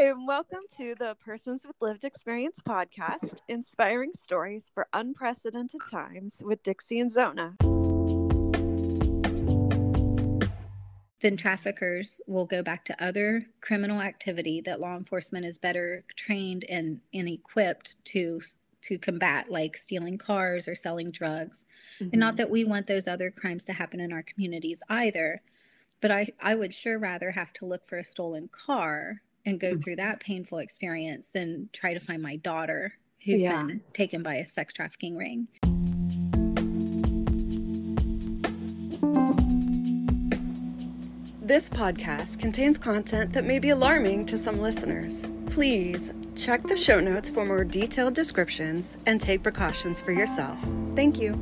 Hi, and welcome to the Persons with Lived Experience podcast, inspiring stories for unprecedented times with Dixie and Zona. Then traffickers will go back to other criminal activity that law enforcement is better trained and, and equipped to to combat, like stealing cars or selling drugs. Mm-hmm. And not mm-hmm. that we want those other crimes to happen in our communities either, but I, I would sure rather have to look for a stolen car and go mm-hmm. through that painful experience than try to find my daughter who's yeah. been taken by a sex trafficking ring. This podcast contains content that may be alarming to some listeners. Please check the show notes for more detailed descriptions and take precautions for yourself. Thank you.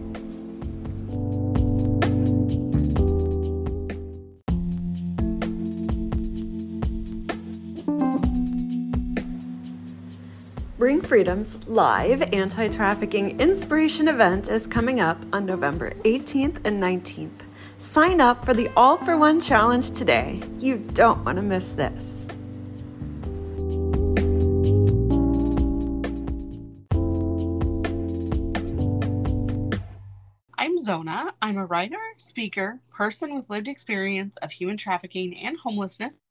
Bring Freedom's live anti trafficking inspiration event is coming up on November 18th and 19th. Sign up for the All for One challenge today. You don't want to miss this. I'm Zona. I'm a writer, speaker, person with lived experience of human trafficking and homelessness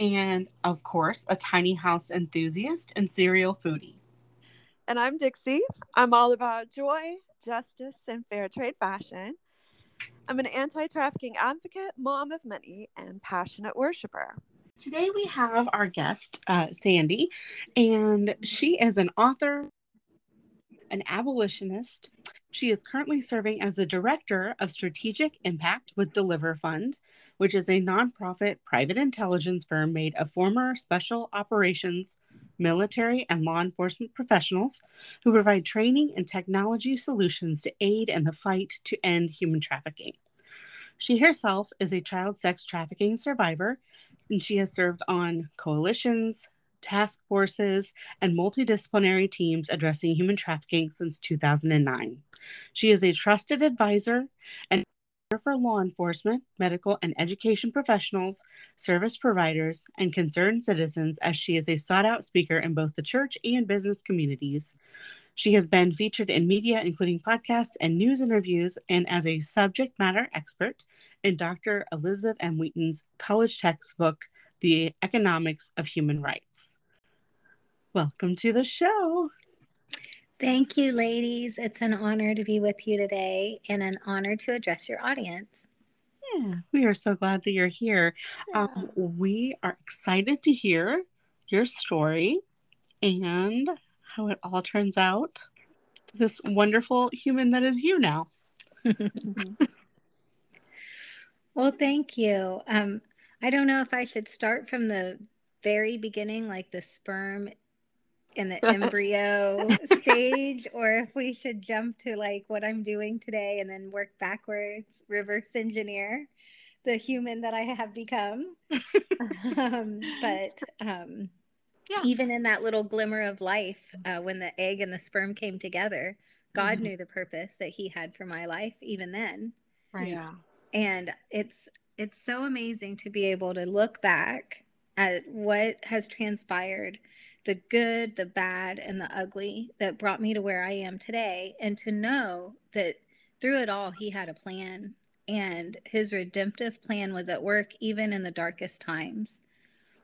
and of course, a tiny house enthusiast and serial foodie. And I'm Dixie. I'm all about joy, justice, and fair trade fashion. I'm an anti trafficking advocate, mom of many, and passionate worshiper. Today we have our guest, uh, Sandy, and she is an author, an abolitionist. She is currently serving as the director of strategic impact with DeliverFund, which is a nonprofit private intelligence firm made of former special operations, military, and law enforcement professionals who provide training and technology solutions to aid in the fight to end human trafficking. She herself is a child sex trafficking survivor, and she has served on coalitions, task forces, and multidisciplinary teams addressing human trafficking since 2009. She is a trusted advisor and for law enforcement, medical, and education professionals, service providers, and concerned citizens as she is a sought out speaker in both the church and business communities. She has been featured in media, including podcasts and news interviews, and as a subject matter expert in Dr. Elizabeth M. Wheaton's college textbook, The Economics of Human Rights. Welcome to the show. Thank you, ladies. It's an honor to be with you today and an honor to address your audience. Yeah, we are so glad that you're here. Yeah. Um, we are excited to hear your story and how it all turns out. This wonderful human that is you now. well, thank you. Um, I don't know if I should start from the very beginning, like the sperm in the embryo stage or if we should jump to like what I'm doing today and then work backwards, reverse engineer the human that I have become. um, but um, yeah. even in that little glimmer of life, uh, when the egg and the sperm came together, God mm-hmm. knew the purpose that He had for my life even then. Right. Yeah. And it's it's so amazing to be able to look back at what has transpired the good, the bad, and the ugly that brought me to where I am today, and to know that through it all, He had a plan, and His redemptive plan was at work even in the darkest times.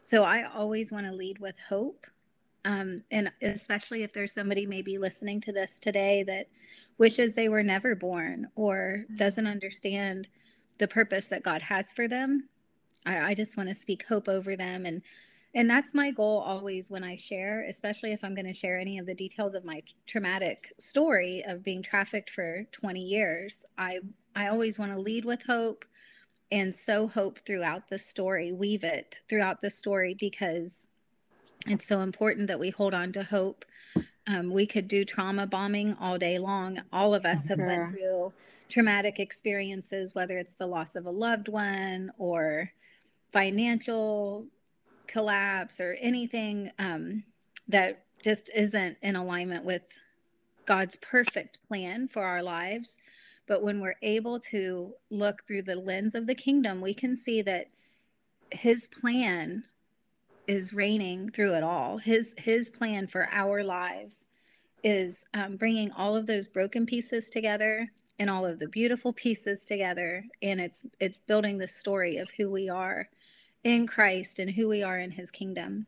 So I always want to lead with hope. Um, and especially if there's somebody maybe listening to this today that wishes they were never born or doesn't understand the purpose that God has for them, I, I just want to speak hope over them and and that's my goal always when I share, especially if I'm going to share any of the details of my traumatic story of being trafficked for 20 years. I I always want to lead with hope and sow hope throughout the story, weave it throughout the story because it's so important that we hold on to hope. Um, we could do trauma bombing all day long. All of us have went through traumatic experiences, whether it's the loss of a loved one or financial collapse or anything um, that just isn't in alignment with God's perfect plan for our lives. But when we're able to look through the lens of the kingdom, we can see that his plan is reigning through it all. His his plan for our lives is um, bringing all of those broken pieces together and all of the beautiful pieces together, and it's it's building the story of who we are in Christ and who we are in His kingdom.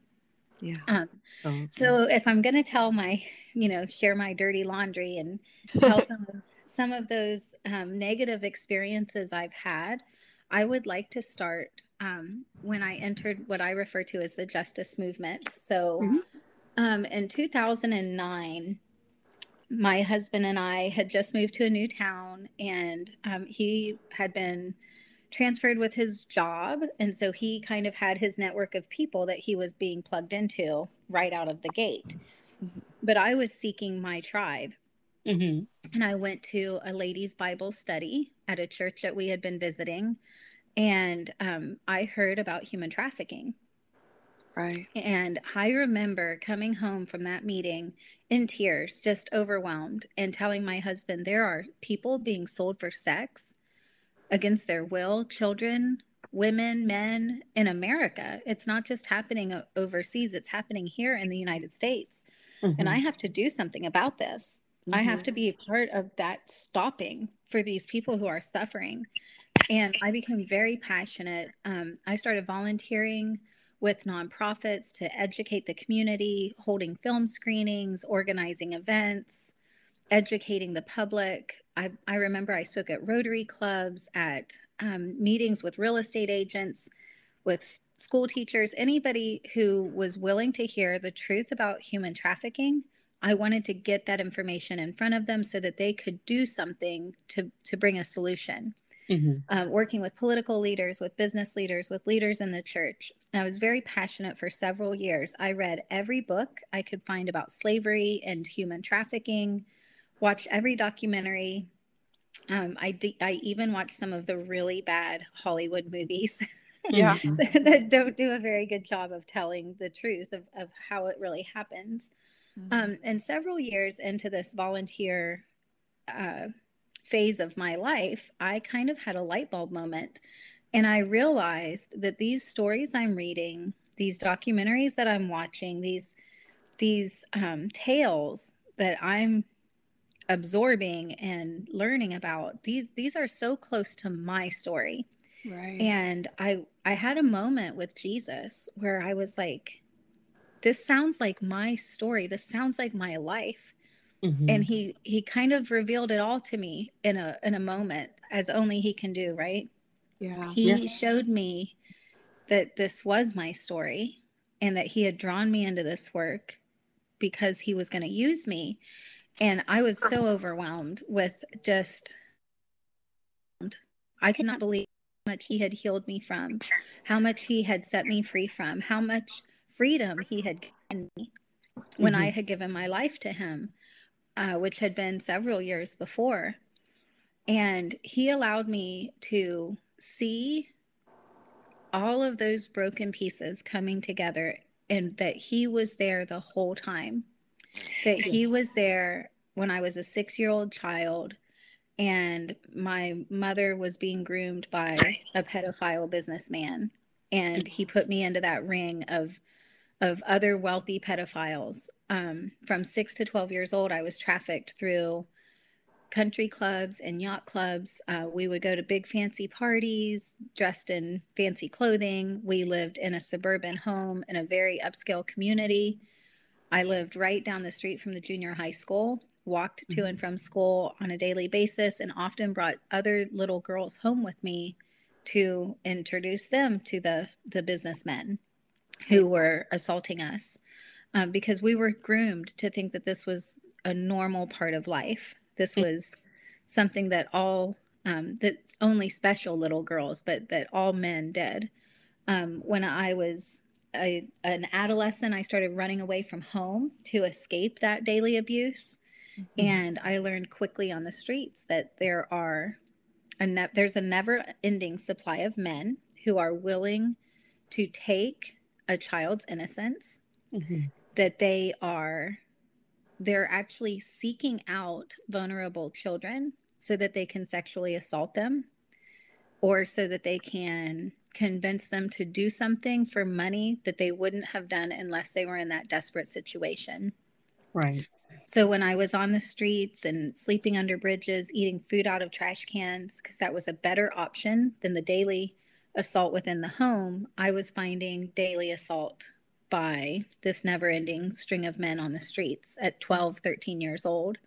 Yeah. Um, okay. So if I'm going to tell my, you know, share my dirty laundry and tell some of, some of those um, negative experiences I've had, I would like to start um, when I entered what I refer to as the justice movement. So mm-hmm. um, in 2009, my husband and I had just moved to a new town, and um, he had been transferred with his job. And so he kind of had his network of people that he was being plugged into right out of the gate. Mm-hmm. But I was seeking my tribe. Mm-hmm. And I went to a ladies' Bible study at a church that we had been visiting. And um, I heard about human trafficking. Right. And I remember coming home from that meeting in tears, just overwhelmed, and telling my husband, there are people being sold for sex against their will, children, women, men in America. It's not just happening overseas, it's happening here in the United States. Mm-hmm. And I have to do something about this. Mm-hmm. I have to be a part of that stopping for these people who are suffering. And I became very passionate. Um, I started volunteering with nonprofits to educate the community, holding film screenings, organizing events, educating the public. I, I remember I spoke at Rotary clubs, at um, meetings with real estate agents, with school teachers, anybody who was willing to hear the truth about human trafficking. I wanted to get that information in front of them so that they could do something to, to bring a solution. Mm-hmm. Um, working with political leaders, with business leaders, with leaders in the church. I was very passionate for several years. I read every book I could find about slavery and human trafficking, watched every documentary. Um, I, d- I even watched some of the really bad Hollywood movies. Yeah. that don't do a very good job of telling the truth of, of how it really happens. Mm-hmm. Um, and several years into this volunteer uh, phase of my life, I kind of had a light bulb moment. And I realized that these stories I'm reading, these documentaries that I'm watching, these these um, tales that I'm absorbing and learning about these these are so close to my story. Right. And i i had a moment with jesus where i was like this sounds like my story. This sounds like my life. Mm-hmm. and he he kind of revealed it all to me in a in a moment as only he can do right? Yeah. He yeah. showed me that this was my story and that he had drawn me into this work because he was going to use me and I was so overwhelmed with just, I could not believe how much he had healed me from, how much he had set me free from, how much freedom he had given me when mm-hmm. I had given my life to him, uh, which had been several years before. And he allowed me to see all of those broken pieces coming together and that he was there the whole time that he was there when I was a six year old child and my mother was being groomed by a pedophile businessman and he put me into that ring of of other wealthy pedophiles. Um, from six to 12 years old i was trafficked through country clubs and yacht clubs. Uh, we would go to big fancy parties dressed in fancy clothing. We lived in a suburban home in a very upscale community I lived right down the street from the junior high school, walked to and mm-hmm. from school on a daily basis, and often brought other little girls home with me to introduce them to the, the businessmen who were assaulting us um, because we were groomed to think that this was a normal part of life. This mm. was something that all, um, that's only special little girls, but that all men did. Um, when I was a, an adolescent, I started running away from home to escape that daily abuse. Mm-hmm. And I learned quickly on the streets that there are a ne- there's a never ending supply of men who are willing to take a child's innocence, mm-hmm. that they are they're actually seeking out vulnerable children so that they can sexually assault them or so that they can convince them to do something for money that they wouldn't have done unless they were in that desperate situation. Right. So when I was on the streets and sleeping under bridges, eating food out of trash cans, because that was a better option than the daily assault within the home, I was finding daily assault by this never ending string of men on the streets at 12, 13 years old.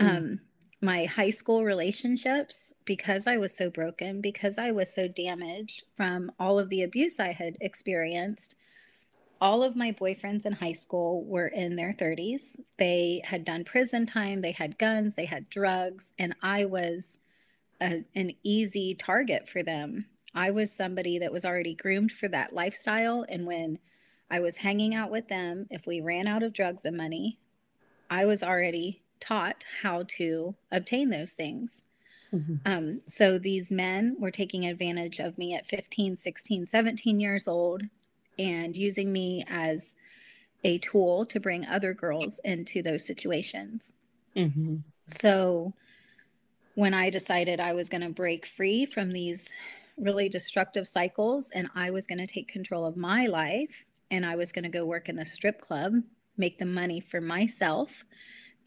Mm. Um, my high school relationships, because I was so broken, because I was so damaged from all of the abuse I had experienced, all of my boyfriends in high school were in their 30s. They had done prison time, they had guns, they had drugs, and I was a, an easy target for them. I was somebody that was already groomed for that lifestyle. And when I was hanging out with them, if we ran out of drugs and money, I was already taught how to obtain those things. Mm-hmm. Um, so these men were taking advantage of me at 15, 16, 17 years old and using me as a tool to bring other girls into those situations. Mm-hmm. So when I decided I was going to break free from these really destructive cycles and I was going to take control of my life and I was going to go work in the strip club, make the money for myself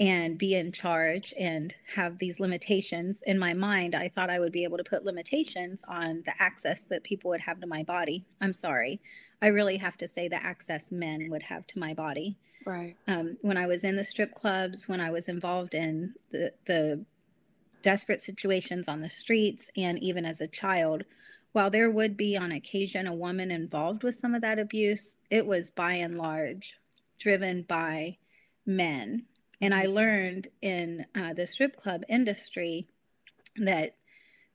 and be in charge and have these limitations in my mind i thought i would be able to put limitations on the access that people would have to my body. I'm sorry. I really have to say the access men would have to my body. Right. Um, when i was in the strip clubs when i was involved in the the desperate situations on the streets and even as a child while there would be on occasion a woman involved with some of that abuse it was by and large driven by men and I learned in uh, the strip club industry that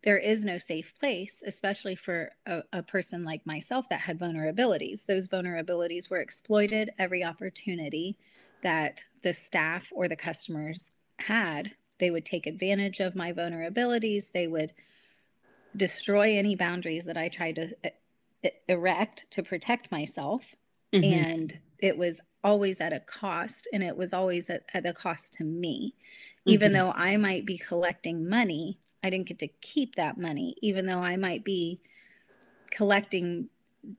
there is no safe place, especially for a, a, person like myself that had vulnerabilities. Those vulnerabilities were exploited every opportunity that the staff or the customers had. They would take advantage of my vulnerabilities. They would destroy any boundaries that I tried to uh, erect to protect myself. Mm-hmm. And it was always at a cost and it was always at, at a cost to me. Mm-hmm. even though i might be collecting money i didn't get to keep that money. Even though i might be collecting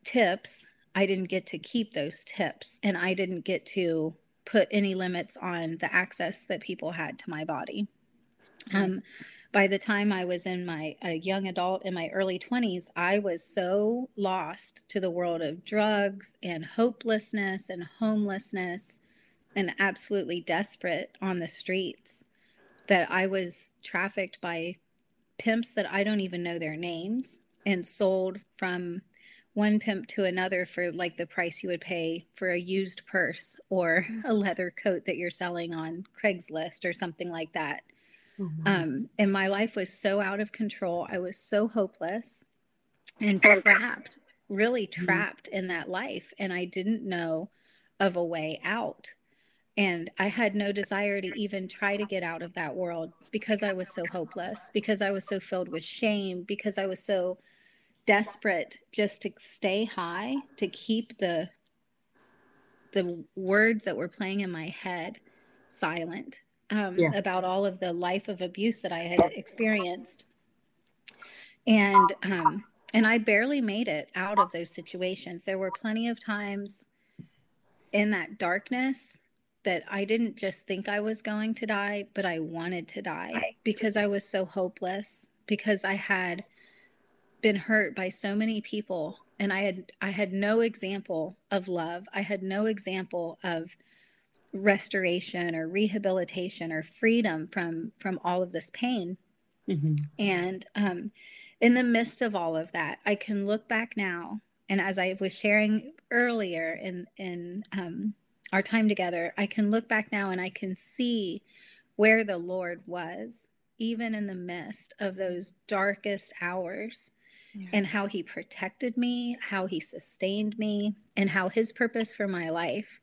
tips i didn't get to keep those tips and i didn't get to put any limits on the access that people had to my body. Um, by the time I was in my a young adult in my early 20s, I was so lost to the world of drugs and hopelessness and homelessness and absolutely desperate on the streets that I was trafficked by pimps that I don't even know their names and sold from one pimp to another for like the price you would pay for a used purse or a leather coat that you're selling on Craigslist or something like that. Mm-hmm. Um, and my life was so out of control. I was so hopeless and trapped, really mm-hmm. trapped mm-hmm. in that life. And I didn't know of a way out. And I had no desire to even try to get out of that world because I was so hopeless, because I was so filled with shame, because I was so desperate just to stay high, to keep the the words that were playing in my head silent um, yeah. about all of the life of abuse that I had experienced. And um, and I barely made it out of those situations. There were plenty of times in that darkness that I didn't just think I was going to die, but I wanted to die because I was so hopeless because I had been hurt by so many people and I had I had no example of love. I had no example of restoration or rehabilitation or freedom from from all of this pain mm-hmm. and um, in the midst of all of that i can look back now and as i was sharing earlier in in um, our time together i can look back now and i can see where the lord was even in the midst of those darkest hours yeah. and how he protected me how he sustained me and how his purpose for my life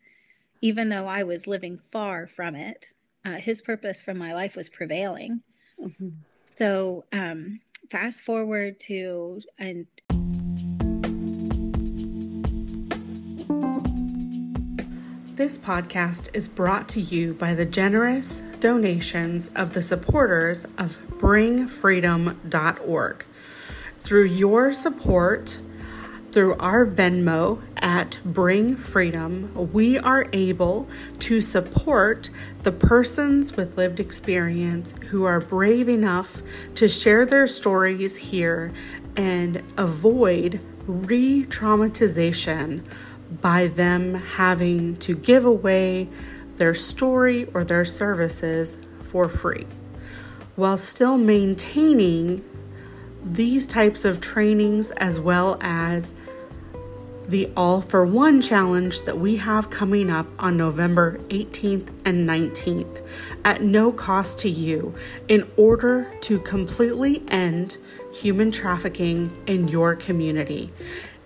even though I was living far from it, uh, his purpose for my life was prevailing. Mm-hmm. So, um, fast forward to and. This podcast is brought to you by the generous donations of the supporters of bringfreedom.org. Through your support, through our Venmo at Bring Freedom, we are able to support the persons with lived experience who are brave enough to share their stories here and avoid re traumatization by them having to give away their story or their services for free while still maintaining these types of trainings as well as the All for One challenge that we have coming up on November 18th and 19th at no cost to you in order to completely end human trafficking in your community.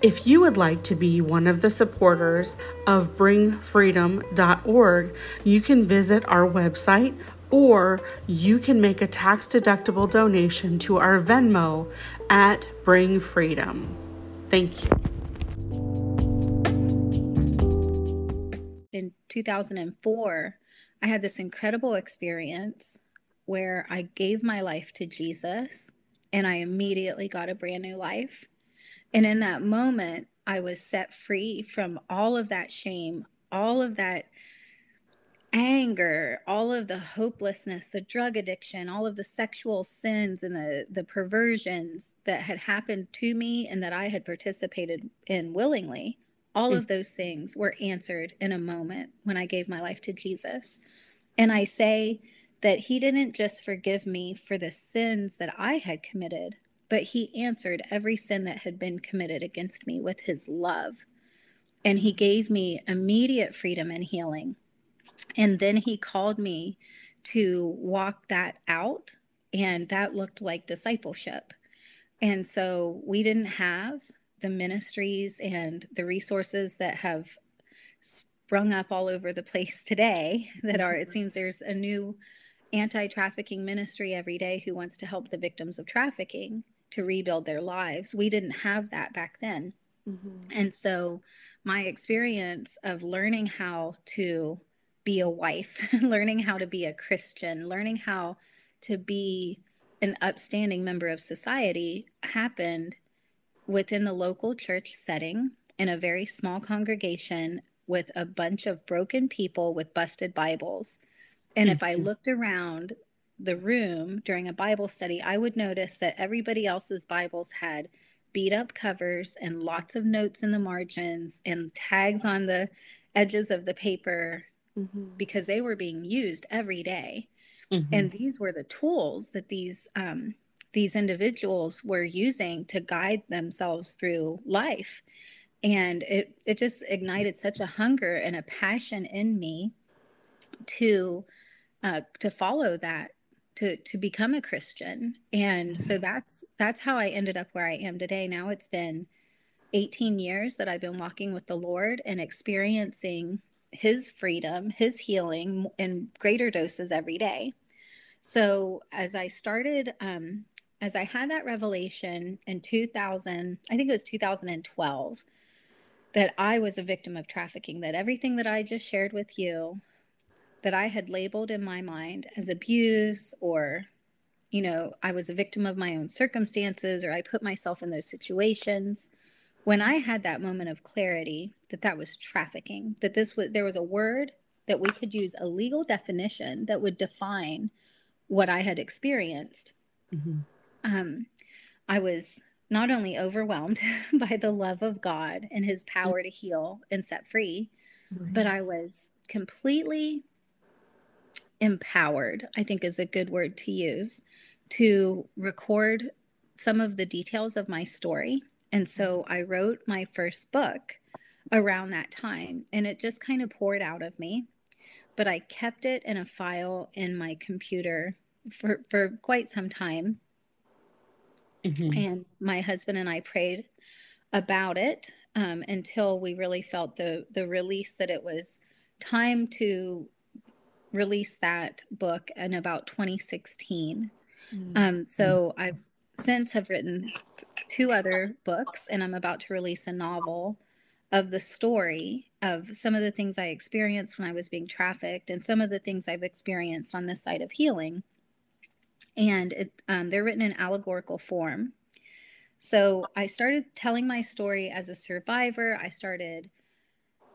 If you would like to be one of the supporters of bringfreedom.org, you can visit our website or you can make a tax deductible donation to our Venmo at Bring Freedom. Thank you. In 2004, I had this incredible experience where I gave my life to Jesus and I immediately got a brand new life. And in that moment, I was set free from all of that shame, all of that anger, all of the hopelessness, the drug addiction, all of the sexual sins and the, the perversions that had happened to me and that I had participated in willingly, all mm. of those things were answered in a moment when I gave my life to Jesus. And I say that He didn't just forgive me for the sins that I had committed, but He answered every sin that had been committed against me with His love. And He gave me immediate freedom and healing and then he called me to walk that out, and that looked like discipleship. And so we didn't have the ministries and the resources that have sprung up all over the place today that are, it seems there's a new anti trafficking ministry every day who wants to help the victims of trafficking to rebuild their lives. We didn't have that back then. Mm-hmm. And so my experience of learning how to be a wife, learning how to be a Christian, learning how to be an upstanding member of society happened within the local church setting in a very small congregation with a bunch of broken people with busted Bibles. And mm-hmm. if I mm-hmm. looked around the room during a Bible study, I would notice that everybody else's Bibles had beat up covers and lots of notes in the margins and tags on the edges of the paper mm-hmm. because they were being used every day. Mm-hmm. And these were the tools that these um, these individuals were using to guide themselves through life. And it it just ignited such a hunger and a passion in me to uh, to follow that to to become a Christian. And so mm-hmm. that's that's how I ended up where I am today. Now it's been 18 years that I've been walking with the Lord and experiencing his freedom, his healing in greater doses every day. So as I started, um, as I had that revelation in 2000, I think it was 2012, that I was a victim of trafficking, that everything that I just shared with you, that I had labeled in my mind as abuse or you know, I was a victim of my own circumstances or I put myself in those situations when I had that moment of clarity that that was trafficking, that this was there was a word that we could use a legal definition that would define what I had experienced. Mm-hmm. Um, I was not only overwhelmed by the love of God and His power to heal and set free, right. but I was completely empowered. I think is a good word to use to record some of the details of my story and so I wrote my first book around that time, and it just kind of poured out of me. But I kept it in a file in my computer for, for quite some time. Mm-hmm. And my husband and I prayed about it um, until we really felt the, the release that it was time to release that book in about 2016. Mm-hmm. Um, so I've since have written two other books, and I'm about to release a novel of the story of some of the things I experienced when I was being trafficked and some of the things I've experienced on this side of healing. And it, um, they're written in allegorical form. So I started telling my story as a survivor. I started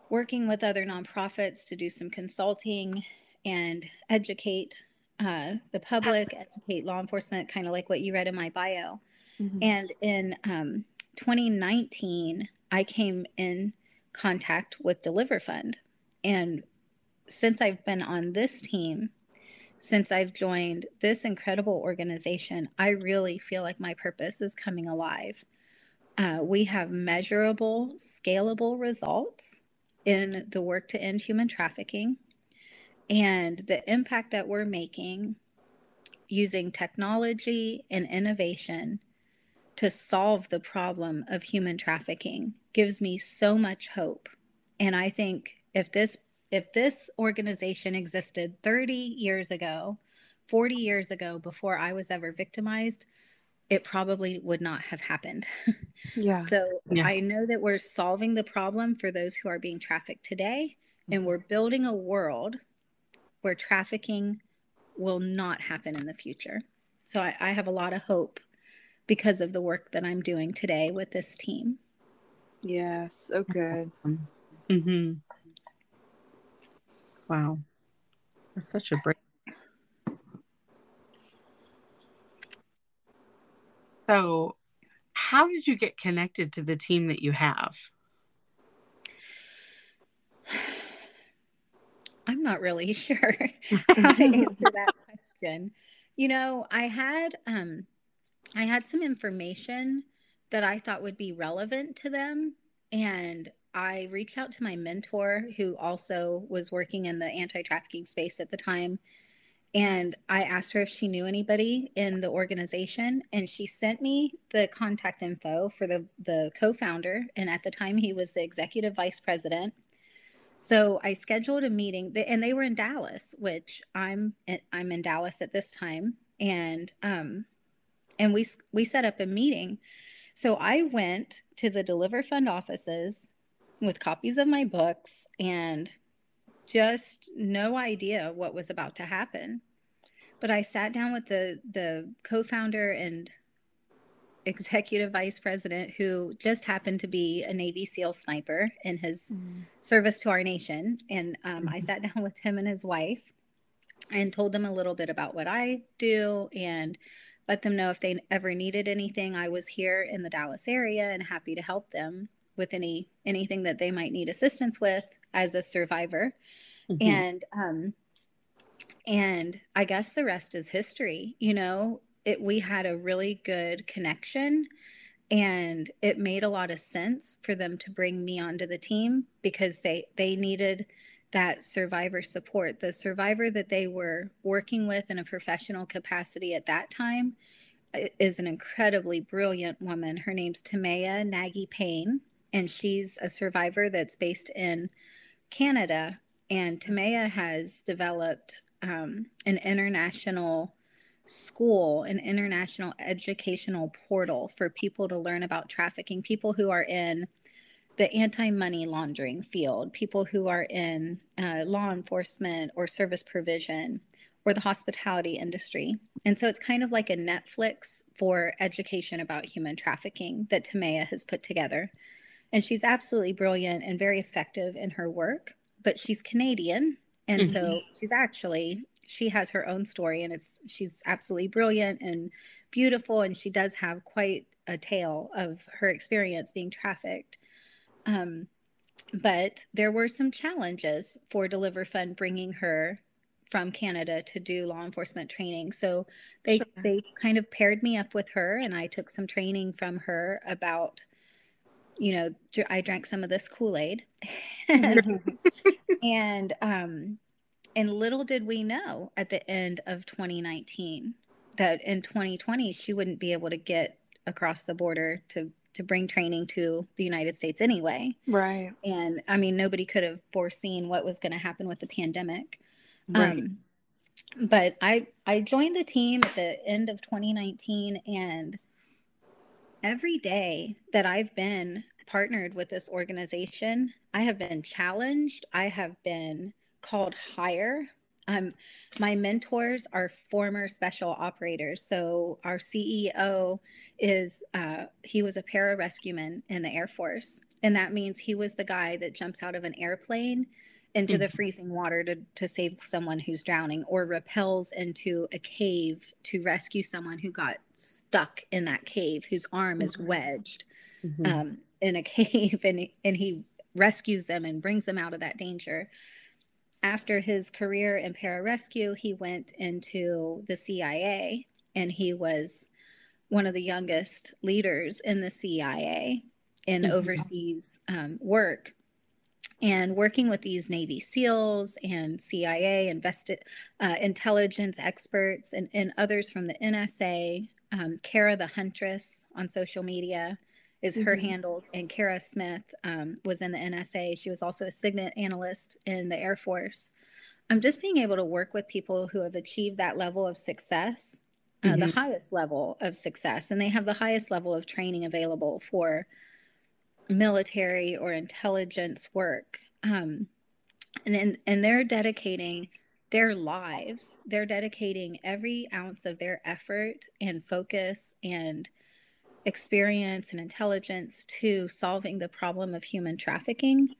working with other nonprofits to do some consulting and educate uh, the public, educate law enforcement, kind of like what you read in my bio. Mm-hmm. And in um, 2019, I came in contact with DeliverFund. And since I've been on this team, since I've joined this incredible organization, I really feel like my purpose is coming alive. Uh, we have measurable, scalable results in the work to end human trafficking and the impact that we're making using technology and innovation to solve the problem of human trafficking gives me so much hope and i think if this if this organization existed 30 years ago 40 years ago before i was ever victimized it probably would not have happened yeah so yeah. i know that we're solving the problem for those who are being trafficked today and mm-hmm. we're building a world where trafficking will not happen in the future. So I, I have a lot of hope because of the work that I'm doing today with this team. Yes, so good. Mm-hmm. Wow. That's such a break. So, how did you get connected to the team that you have? I'm not really sure how to answer that question. You know, I had um I had some information that I thought would be relevant to them and I reached out to my mentor who also was working in the anti-trafficking space at the time and I asked her if she knew anybody in the organization and she sent me the contact info for the the co-founder and at the time he was the executive vice president so I scheduled a meeting, and they were in Dallas, which I'm I'm in Dallas at this time, and um, and we we set up a meeting. So I went to the DeliverFund offices with copies of my books and just no idea what was about to happen. But I sat down with the the co-founder and executive vice president who just happened to be a Navy SEAL sniper in his mm. service to our nation. And um, mm-hmm. I sat down with him and his wife and told them a little bit about what I do and let them know if they ever needed anything. I was here in the Dallas area and happy to help them with any anything that they might need assistance with as a survivor. Mm-hmm. And um and I guess the rest is history. You know, it we had a really good connection and it made a lot of sense for them to bring me onto the team because they they needed that survivor support. The survivor that they were working with in a professional capacity at that time is an incredibly brilliant woman. Her name's Timea Nagy Payne and she's a survivor that's based in Canada. And Timea has developed um, an international school, an international educational portal for people to learn about trafficking, people who are in the anti money laundering field, people who are in uh, law enforcement or service provision or the hospitality industry. And so it's kind of like a Netflix for education about human trafficking that Timea has put together. And she's absolutely brilliant and very effective in her work, but she's Canadian. And mm-hmm. so she's actually she has her own story and it's she's absolutely brilliant and beautiful and she does have quite a tale of her experience being trafficked. Um, but there were some challenges for deliver fund bringing her from canada to do law enforcement training. So they sure. they kind of paired me up with her and i took some training from her about you know i drank some of this kool-aid. And, and um and little did we know at the end of 2019 that in 2020 she wouldn't be able to get across the border to to bring training to the United States anyway. Right. And I mean nobody could have foreseen what was going to happen with the pandemic. Right. Um, but I I joined the team at the end of 2019 and every day that I've been partnered with this organization, I have been challenged, I have been called higher. Um, my mentors are former special operators. So our CEO is uh, he was a pararescueman in the Air Force, and that means he was the guy that jumps out of an airplane into mm-hmm. the freezing water to, to save someone who's drowning or repels into a cave to rescue someone who got stuck in that cave whose arm is wedged mm-hmm. um, in a cave and, and he rescues them and brings them out of that danger after his career in pararescue, he went into the CIA and he was one of the youngest leaders in the CIA in mm-hmm. overseas um, work and working with these Navy SEALs and CIA invested uh, intelligence experts and, and others from the NSA, um, Kara the Huntress on social media, is her mm-hmm. handle. And Kara Smith um, was in the NSA. She was also a SIGINT analyst in the Air Force. I'm just being able to work with people who have achieved that level of success, uh, mm-hmm. the highest level of success, and they have the highest level of training available for military or intelligence work. Um, and, and they're dedicating their lives, they're dedicating every ounce of their effort and focus and experience and intelligence to solving the problem of human trafficking.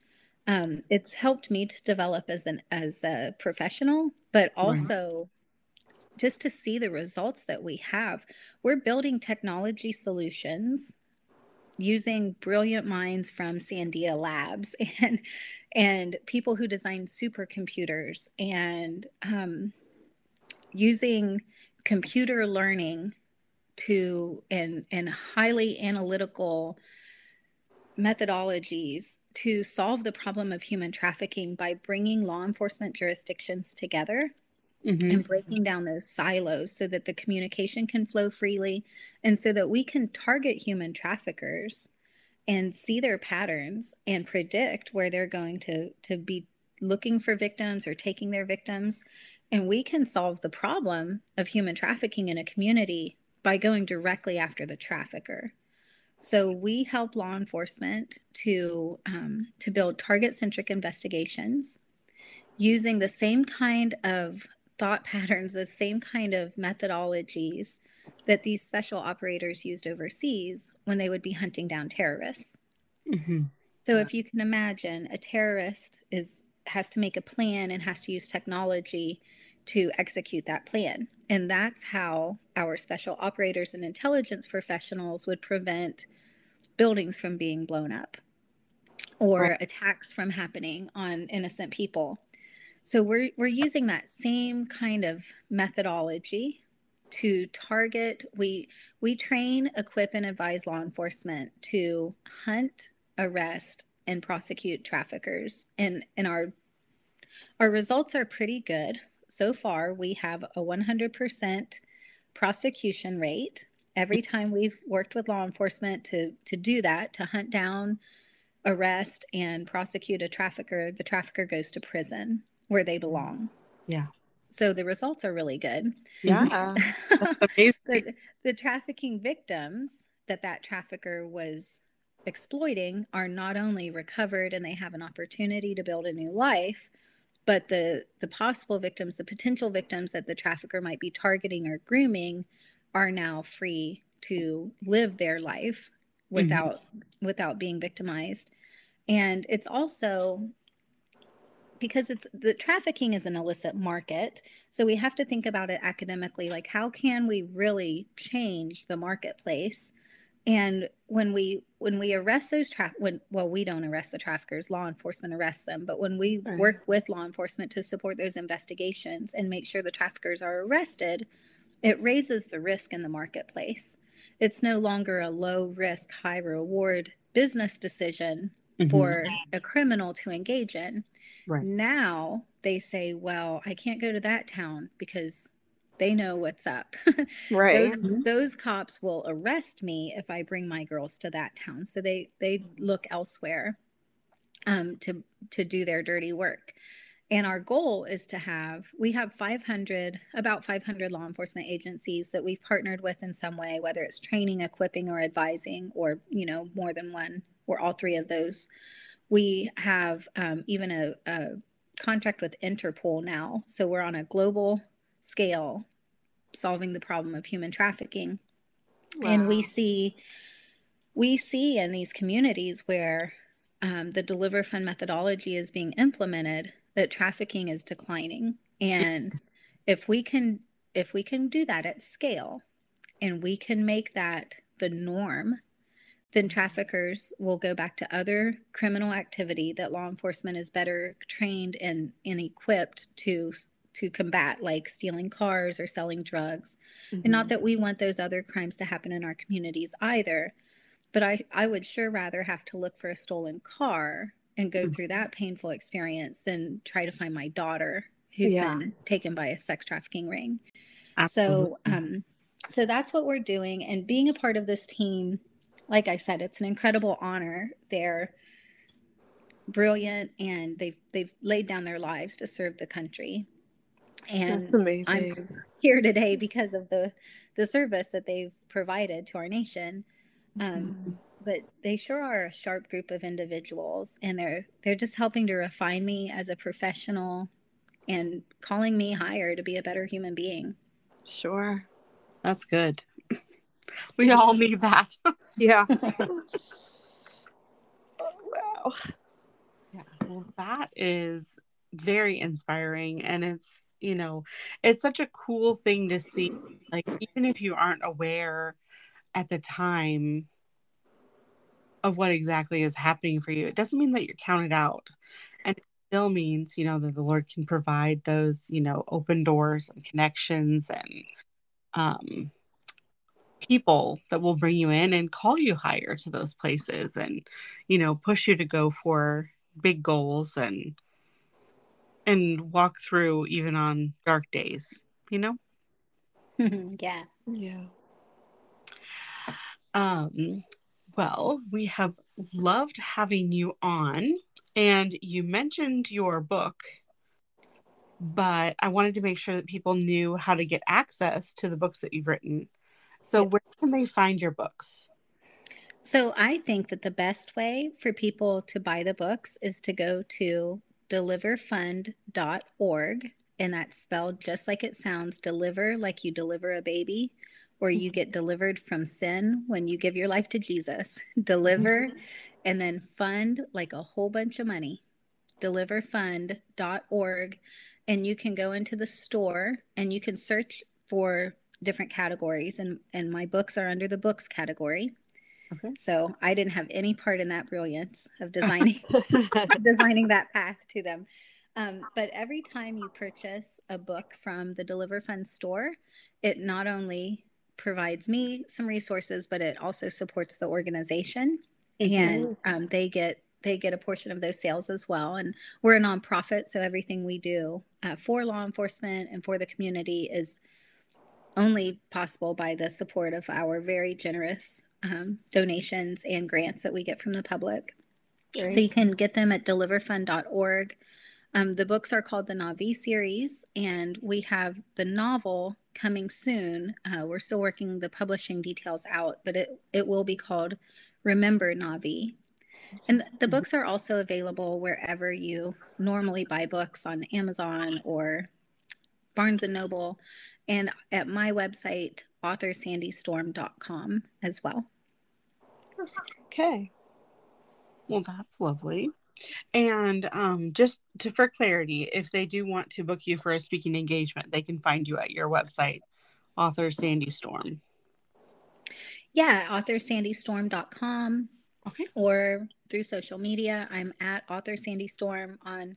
Um, it's helped me to develop as an as a professional, but also right. just to see the results that we have. We're building technology solutions using brilliant minds from Sandia Labs and and people who design supercomputers and um, using computer learning to and and highly analytical methodologies to solve the problem of human trafficking by bringing law enforcement jurisdictions together mm-hmm. and breaking down those silos so that the communication can flow freely and so that we can target human traffickers and see their patterns and predict where they're going to to be looking for victims or taking their victims and we can solve the problem of human trafficking in a community by going directly after the trafficker. So we help law enforcement to um, to build target-centric investigations using the same kind of thought patterns, the same kind of methodologies that these special operators used overseas when they would be hunting down terrorists. Mm-hmm. So if you can imagine, a terrorist is has to make a plan and has to use technology to execute that plan. And that's how our special operators and intelligence professionals would prevent buildings from being blown up or right. attacks from happening on innocent people. So we're we're using that same kind of methodology to target we we train, equip and advise law enforcement to hunt, arrest and prosecute traffickers and and our our results are pretty good so far, we have a 100% prosecution rate. Every mm-hmm. time we've worked with law enforcement to, to do that, to hunt down, arrest, and prosecute a trafficker, the trafficker goes to prison where they mm-hmm. belong. Yeah. So the results are really good. Yeah. Mm-hmm. the, the trafficking victims that that trafficker was exploiting are not only recovered and they have an opportunity to build a new life, but the the possible victims the potential victims that the trafficker might be targeting or grooming are now free to live their life without mm-hmm. without being victimized and it's also because it's the trafficking is an illicit market so we have to think about it academically like how can we really change the marketplace and when we when we arrest those tra- when well we don't arrest the traffickers law enforcement arrests them but when we right. work with law enforcement to support those investigations and make sure the traffickers are arrested it raises the risk in the marketplace it's no longer a low risk high reward business decision mm-hmm. for a criminal to engage in right. now they say well i can't go to that town because they know what's up. right. those, mm-hmm. those, cops will arrest me if I bring my girls to that town. So they they look elsewhere um, to to do their dirty work. And our goal is to have we have 500 about 500 law enforcement agencies that we've partnered with in some way, whether it's training, equipping, or advising, or you know more than one or all three of those. We have um, even a, a contract with Interpol now. So we're on a global scale solving the problem of human trafficking. Wow. And we see we see in these communities where um, the deliver fund methodology is being implemented that trafficking is declining and if we can if we can do that at scale and we can make that the norm then traffickers will go back to other criminal activity that law enforcement is better trained and, and equipped to to combat like stealing cars or selling drugs mm-hmm. and not mm-hmm. that we want those other crimes to happen in our communities either but i i would sure rather have to look for a stolen car and go mm-hmm. through that painful experience than try to find my daughter who's yeah. been taken by a sex trafficking ring Absolutely. so um so that's what we're doing and being a part of this team like i said it's an incredible honor they're brilliant and they've they've laid down their lives to serve the country and That's amazing. I'm here today because of the the service that they've provided to our nation. Um, mm-hmm. But they sure are a sharp group of individuals, and they're they're just helping to refine me as a professional and calling me higher to be a better human being. Sure, that's good. We all need that. yeah. oh, wow. Yeah. Well, that is very inspiring, and it's you know it's such a cool thing to see like even if you aren't aware at the time of what exactly is happening for you it doesn't mean that you're counted out. And it still means you know that the lord can provide those you know open doors and connections and um people that will bring you in and call you higher to those places and you know push you to go for big goals and and walk through even on dark days, you know? yeah. Yeah. Um, well, we have loved having you on, and you mentioned your book, but I wanted to make sure that people knew how to get access to the books that you've written. So, yes. where can they find your books? So, I think that the best way for people to buy the books is to go to deliverfund.org. And that's spelled just like it sounds deliver, like you deliver a baby, or you mm-hmm. get delivered from sin when you give your life to Jesus. deliver, mm-hmm. and then fund, like a whole bunch of money. Deliverfund.org. And you can go into the store and you can search for different categories. And, and my books are under the books category. Okay. So I didn't have any part in that brilliance of designing designing that path to them. Um, but every time you purchase a book from the DeliverFund store, it not only provides me some resources, but it also supports the organization, mm-hmm. and um, they get they get a portion of those sales as well. And we're a nonprofit, so everything we do uh, for law enforcement and for the community is only possible by the support of our very generous um, donations and grants that we get from the public. So you can get them at deliverfund.org. Um, the books are called the Navi series, and we have the novel coming soon. Uh, we're still working the publishing details out, but it, it will be called Remember Navi. And the, the books are also available wherever you normally buy books on Amazon or Barnes and Noble, and at my website, authorsandystorm.com as well. Okay. Well, that's lovely. And um, just to, for clarity, if they do want to book you for a speaking engagement, they can find you at your website, author Sandy Storm. Yeah, authorsandystorm.com. Okay. Or through social media. I'm at author Sandy Storm on,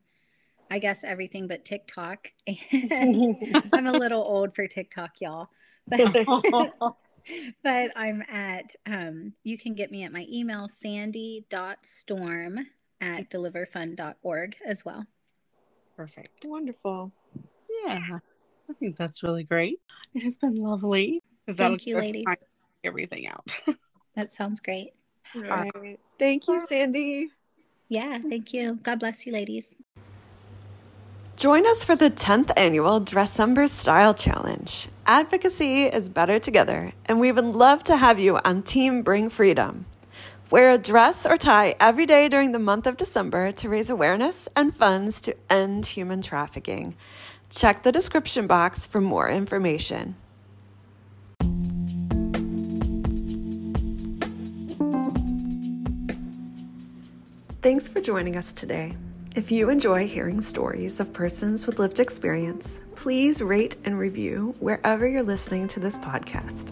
I guess, everything but TikTok. I'm a little old for TikTok, y'all. But but I'm at, um, you can get me at my email, sandy.storm at deliverfund.org as well. Perfect. Wonderful. Yeah. I think that's really great. It has been lovely. Thank you, ladies. Everything out. that sounds great. All right. Thank you, Sandy. Yeah, thank you. God bless you, ladies. Join us for the 10th annual Dressember Style Challenge. Advocacy is better together, and we would love to have you on Team Bring Freedom. Wear a dress or tie every day during the month of December to raise awareness and funds to end human trafficking. Check the description box for more information. Thanks for joining us today. If you enjoy hearing stories of persons with lived experience, please rate and review wherever you're listening to this podcast.